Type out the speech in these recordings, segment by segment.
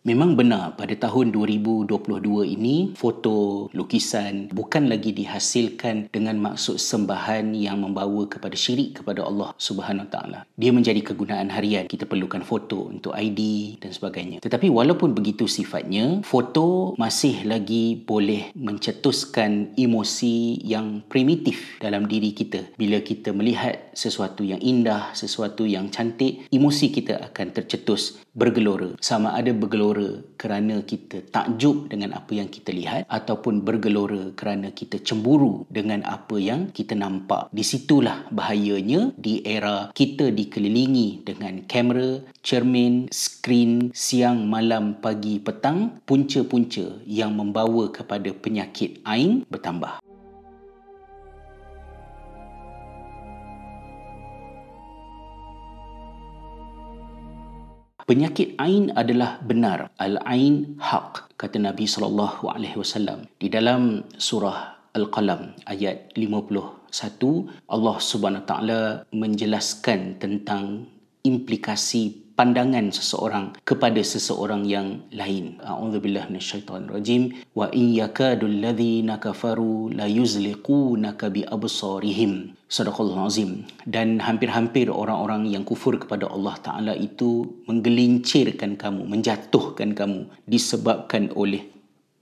Memang benar pada tahun 2022 ini foto lukisan bukan lagi dihasilkan dengan maksud sembahan yang membawa kepada syirik kepada Allah Subhanahu taala. Dia menjadi kegunaan harian. Kita perlukan foto untuk ID dan sebagainya. Tetapi walaupun begitu sifatnya, foto masih lagi boleh mencetuskan emosi yang primitif dalam diri kita. Bila kita melihat sesuatu yang indah, sesuatu yang cantik, emosi kita akan tercetus bergelora. Sama ada bergelora kerana kita takjub dengan apa yang kita lihat ataupun bergelora kerana kita cemburu dengan apa yang kita nampak. Di situlah bahayanya di era kita dikelilingi dengan kamera, cermin, skrin siang, malam, pagi, petang, punca-punca yang membawa kepada penyakit ain bertambah. Penyakit ain adalah benar. Al-ain haq kata Nabi sallallahu alaihi wasallam. Di dalam surah Al-Qalam ayat 51 Allah Subhanahu taala menjelaskan tentang implikasi pandangan seseorang kepada seseorang yang lain. A'udzubillah minasyaitonirrajim. Wa in yakadul ladzina kafaru la yuzliqunaka bi absarihim. Sadaqallahu azim. Dan hampir-hampir orang-orang yang kufur kepada Allah Taala itu menggelincirkan kamu, menjatuhkan kamu disebabkan oleh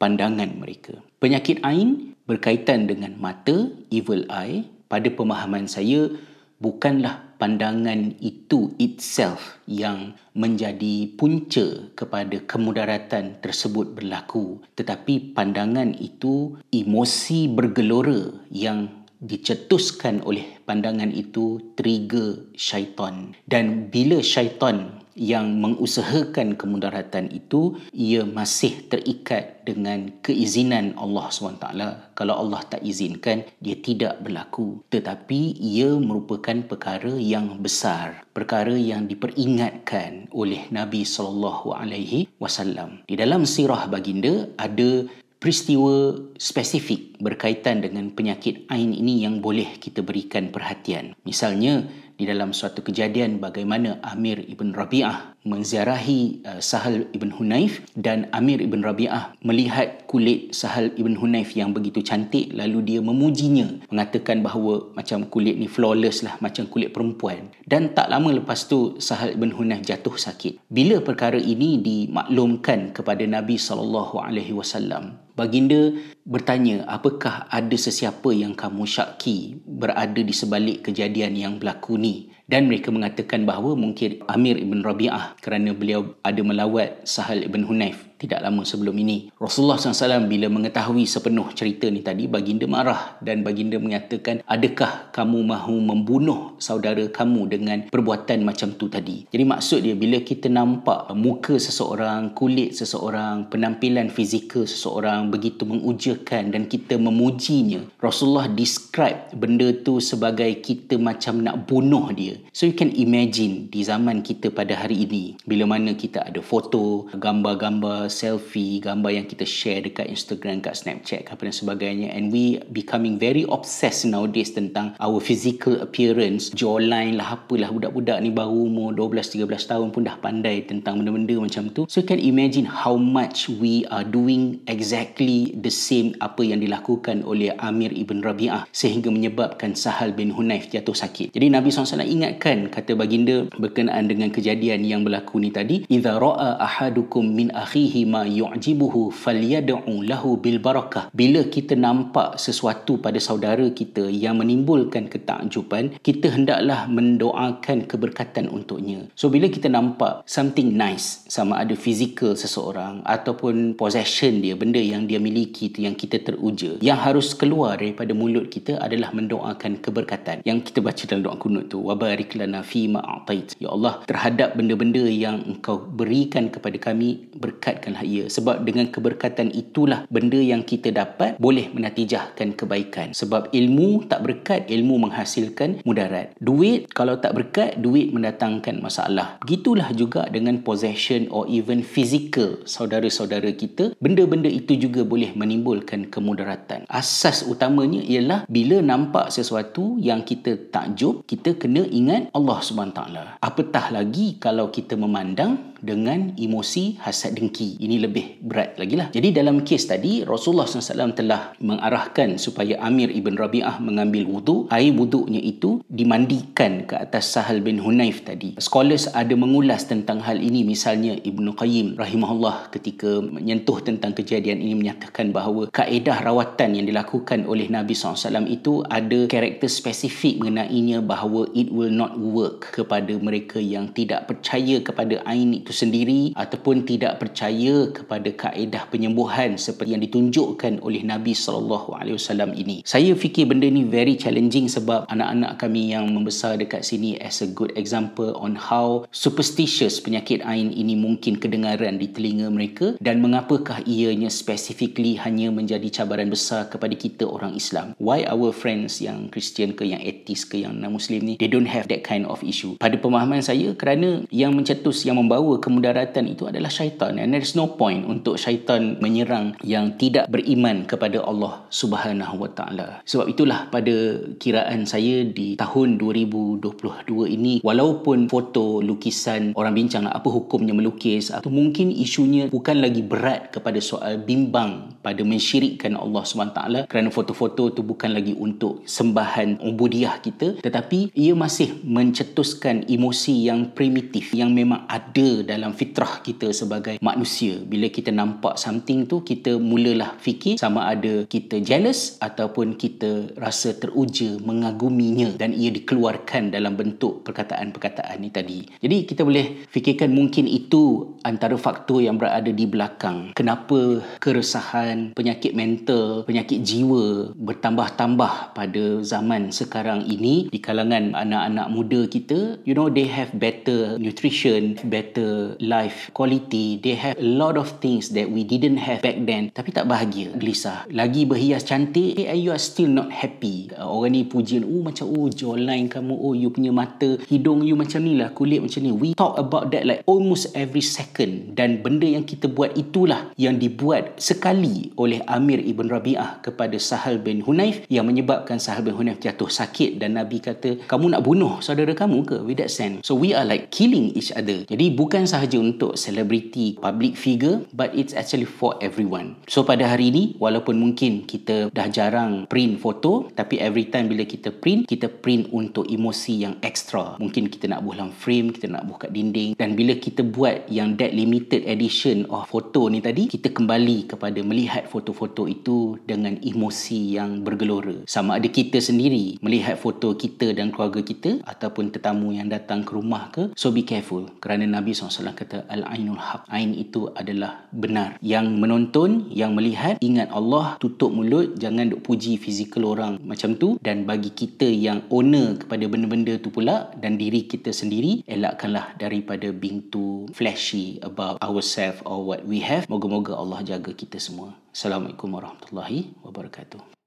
pandangan mereka. Penyakit ain berkaitan dengan mata, evil eye. Pada pemahaman saya, bukanlah pandangan itu itself yang menjadi punca kepada kemudaratan tersebut berlaku. Tetapi pandangan itu emosi bergelora yang dicetuskan oleh pandangan itu trigger syaitan. Dan bila syaitan yang mengusahakan kemudaratan itu ia masih terikat dengan keizinan Allah SWT. Kalau Allah tak izinkan dia tidak berlaku. Tetapi ia merupakan perkara yang besar perkara yang diperingatkan oleh Nabi sallallahu alaihi wasallam di dalam sirah baginda ada peristiwa spesifik berkaitan dengan penyakit ain ini yang boleh kita berikan perhatian. Misalnya di dalam suatu kejadian bagaimana Amir ibn Rabi'ah menziarahi uh, Sahal ibn Hunayf dan Amir ibn Rabi'ah melihat kulit Sahal ibn Hunayf yang begitu cantik lalu dia memujinya mengatakan bahawa macam kulit ni flawless lah macam kulit perempuan. Dan tak lama lepas tu Sahal ibn Hunayf jatuh sakit. Bila perkara ini dimaklumkan kepada Nabi sallallahu alaihi wasallam baginda bertanya apakah ada sesiapa yang kamu syaki berada di sebalik kejadian yang berlaku ni dan mereka mengatakan bahawa mungkin Amir ibn Rabi'ah kerana beliau ada melawat Sahal ibn Hunayf tidak lama sebelum ini. Rasulullah SAW bila mengetahui sepenuh cerita ni tadi, baginda marah dan baginda mengatakan, adakah kamu mahu membunuh saudara kamu dengan perbuatan macam tu tadi? Jadi maksud dia, bila kita nampak muka seseorang, kulit seseorang, penampilan fizikal seseorang begitu mengujakan dan kita memujinya, Rasulullah describe benda tu sebagai kita macam nak bunuh dia. So you can imagine di zaman kita pada hari ini, bila mana kita ada foto, gambar-gambar selfie, gambar yang kita share dekat Instagram, dekat Snapchat apa dan sebagainya and we becoming very obsessed nowadays tentang our physical appearance, jawline lah apalah budak-budak ni baru umur 12 13 tahun pun dah pandai tentang benda-benda macam tu. So you can imagine how much we are doing exactly the same apa yang dilakukan oleh Amir ibn Rabi'ah sehingga menyebabkan Sahal bin Hunayf jatuh sakit. Jadi Nabi SAW ingatkan kata baginda berkenaan dengan kejadian yang berlaku ni tadi, "Idza ra'a ahadukum min akhihi ma yu'jibuhu falyad'u lahu bil barakah. Bila kita nampak sesuatu pada saudara kita yang menimbulkan ketakjuban kita hendaklah mendoakan keberkatan untuknya. So bila kita nampak something nice sama ada fizikal seseorang ataupun possession dia benda yang dia miliki tu yang kita teruja yang harus keluar daripada mulut kita adalah mendoakan keberkatan. Yang kita baca dalam doa kunut tu wa barik lana fi ma ya Allah terhadap benda-benda yang engkau berikan kepada kami berkatkan berkatkanlah ia. Sebab dengan keberkatan itulah benda yang kita dapat boleh menatijahkan kebaikan. Sebab ilmu tak berkat ilmu menghasilkan mudarat. Duit kalau tak berkat duit mendatangkan masalah. Begitulah juga dengan possession or even physical saudara-saudara kita. Benda-benda itu juga boleh menimbulkan kemudaratan. Asas utamanya ialah bila nampak sesuatu yang kita takjub kita kena ingat Allah SWT apatah lagi kalau kita memandang dengan emosi hasad dengki. Ini lebih berat lagi lah. Jadi dalam kes tadi, Rasulullah SAW telah mengarahkan supaya Amir ibn Rabi'ah mengambil wudhu. Air wudhunya itu dimandikan ke atas Sahal bin Hunayf tadi. Scholars ada mengulas tentang hal ini. Misalnya Ibn Qayyim rahimahullah ketika menyentuh tentang kejadian ini menyatakan bahawa kaedah rawatan yang dilakukan oleh Nabi SAW itu ada karakter spesifik mengenainya bahawa it will not work kepada mereka yang tidak percaya kepada ain itu sendiri ataupun tidak percaya kepada kaedah penyembuhan seperti yang ditunjukkan oleh Nabi sallallahu alaihi wasallam ini. Saya fikir benda ni very challenging sebab anak-anak kami yang membesar dekat sini as a good example on how superstitious penyakit ain ini mungkin kedengaran di telinga mereka dan mengapakah ianya specifically hanya menjadi cabaran besar kepada kita orang Islam. Why our friends yang Kristian ke yang atheist ke yang non-muslim ni they don't have that kind of issue. Pada pemahaman saya kerana yang mencetus yang membawa kemudaratan itu adalah syaitan and there's no point untuk syaitan menyerang yang tidak beriman kepada Allah Subhanahu Wa Taala. Sebab itulah pada kiraan saya di tahun 2022 ini walaupun foto lukisan orang bincang lah apa hukumnya melukis atau mungkin isunya bukan lagi berat kepada soal bimbang pada mensyirikkan Allah SWT kerana foto-foto itu bukan lagi untuk sembahan ubudiah kita tetapi ia masih mencetuskan emosi yang primitif yang memang ada dalam fitrah kita sebagai manusia. Bila kita nampak something tu kita mulalah fikir sama ada kita jealous ataupun kita rasa teruja mengaguminya dan ia dikeluarkan dalam bentuk perkataan-perkataan ni tadi. Jadi kita boleh fikirkan mungkin itu antara faktor yang berada di belakang. Kenapa keresahan penyakit mental penyakit jiwa bertambah-tambah pada zaman sekarang ini di kalangan anak-anak muda kita? You know they have better nutrition better life quality they have a lot of things that we didn't have back then tapi tak bahagia gelisah. Lagi berhias cantik and you are still not happy. Orang ni pujian oh macam oh jawline kamu oh you punya mata hidung you macam ni lah kulit macam ni. We talk about that like almost every second. Dan benda yang kita buat itulah yang dibuat sekali oleh Amir Ibn Rabi'ah kepada Sahal bin Hunayf yang menyebabkan Sahal bin Hunayf jatuh sakit. Dan Nabi kata kamu nak bunuh saudara kamu ke? With that sense. So we are like killing each other. Jadi bukan sahaja untuk celebrity public figure but it's actually for everyone. So pada hari ini walaupun mungkin kita dah jarang print foto tapi every time bila kita print kita print untuk emosi yang extra. Mungkin kita nak dalam frame kita nak buh kat dinding. Dan bila kita buat yang that limited edition of foto ni tadi kita kembali kepada melihat foto-foto itu dengan emosi yang bergelora. Sama ada kita sendiri melihat foto kita dan keluarga kita ataupun tetamu yang datang ke rumah ke. So be careful. Kerana Nabi SAW kata al-ainul haq. Ain itu adalah benar. Yang menonton yang melihat ingat Allah tutup mulut jangan duk puji fizikal orang macam tu. Dan bagi kita yang owner kepada benda-benda tu pula dan diri kita sendiri elakkanlah daripada being too flashy about ourselves or what we have. Moga-moga Allah jaga kita semua. Assalamualaikum warahmatullahi wabarakatuh